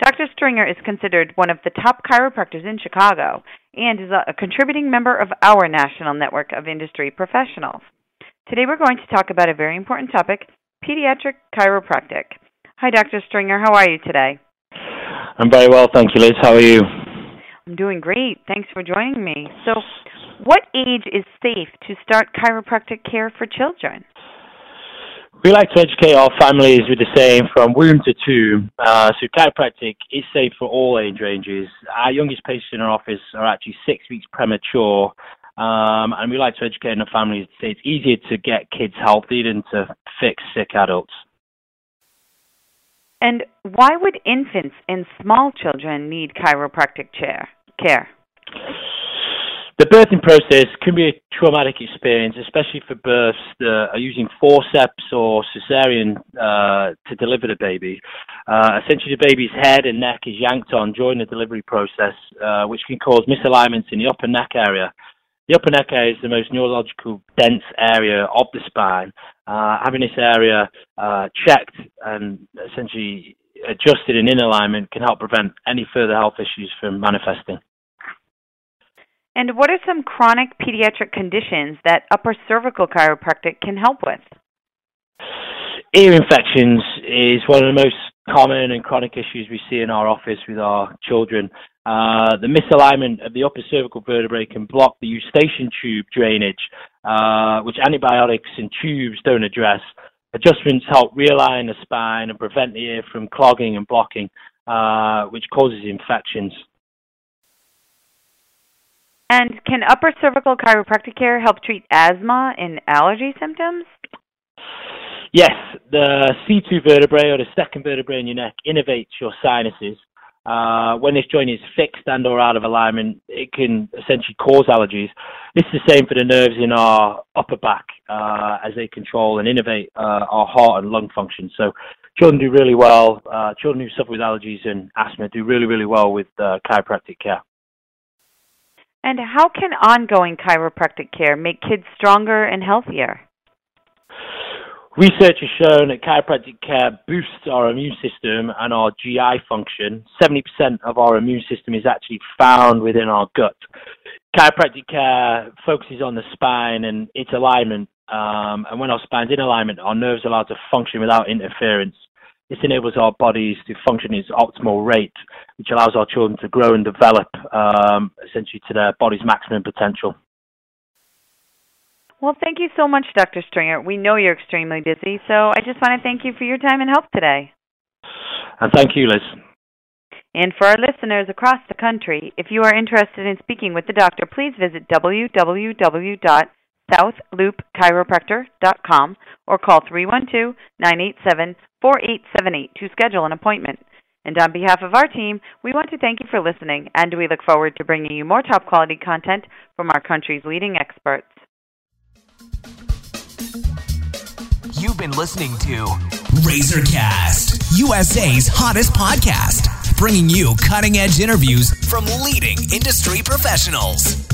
Dr. Stringer is considered one of the top chiropractors in Chicago and is a, contributing member of our national network of industry professionals. Today we're going to talk about a very important topic pediatric chiropractic. Hi, Dr. Stringer. How are you today? I'm very well, thank you, Liz. How are you? I'm doing great. Thanks for joining me. So, what age is safe to start chiropractic care for children? We like to educate our families with the saying from womb to tomb. Uh, so chiropractic is safe for all age ranges. Our youngest patients in our office are actually six weeks premature. Um, and we like to educate the families to say it's easier to get kids healthy than to fix sick adults. And why would infants and small children need chiropractic chair, care? The birthing process can be a traumatic experience, especially for births that are using forceps or cesarean uh, to deliver the baby. Uh, essentially, the baby's head and neck is yanked on during the delivery process, uh, which can cause misalignments in the upper neck area. The upper neck area is the most neurological dense area of the spine. Uh, having this area uh, checked and essentially adjusted and in alignment can help prevent any further health issues from manifesting. And what are some chronic pediatric conditions that upper cervical chiropractic can help with? Ear infections is one of the most common and chronic issues we see in our office with our children. Uh, the misalignment of the upper cervical vertebrae can block the eustachian tube drainage, uh, which antibiotics and tubes don't address. Adjustments help realign the spine and prevent the ear from clogging and blocking, uh, which causes infections. And can upper cervical chiropractic care help treat asthma and allergy symptoms? Yes, the C2 vertebrae or the second vertebrae in your neck innervates your sinuses. Uh, when this joint is fixed and or out of alignment, it can essentially cause allergies. This is the same for the nerves in our upper back uh, as they control and innervate uh, our heart and lung function. So children do really well. Uh, children who suffer with allergies and asthma do really, really well with uh, chiropractic care. And how can ongoing chiropractic care make kids stronger and healthier? Research has shown that chiropractic care boosts our immune system and our GI function. 70% of our immune system is actually found within our gut. Chiropractic care focuses on the spine and its alignment. Um, and when our spine's in alignment, our nerves are allowed to function without interference. This enables our bodies to function at its optimal rate, which allows our children to grow and develop um, essentially to their body's maximum potential. Well, thank you so much, Dr. Stringer. We know you're extremely busy, so I just want to thank you for your time and help today. And thank you, Liz. And for our listeners across the country, if you are interested in speaking with the doctor, please visit www.southloopchiropractor.com or call 312 987 4878 to schedule an appointment. And on behalf of our team, we want to thank you for listening, and we look forward to bringing you more top quality content from our country's leading experts. You've been listening to Razorcast, USA's hottest podcast, bringing you cutting edge interviews from leading industry professionals.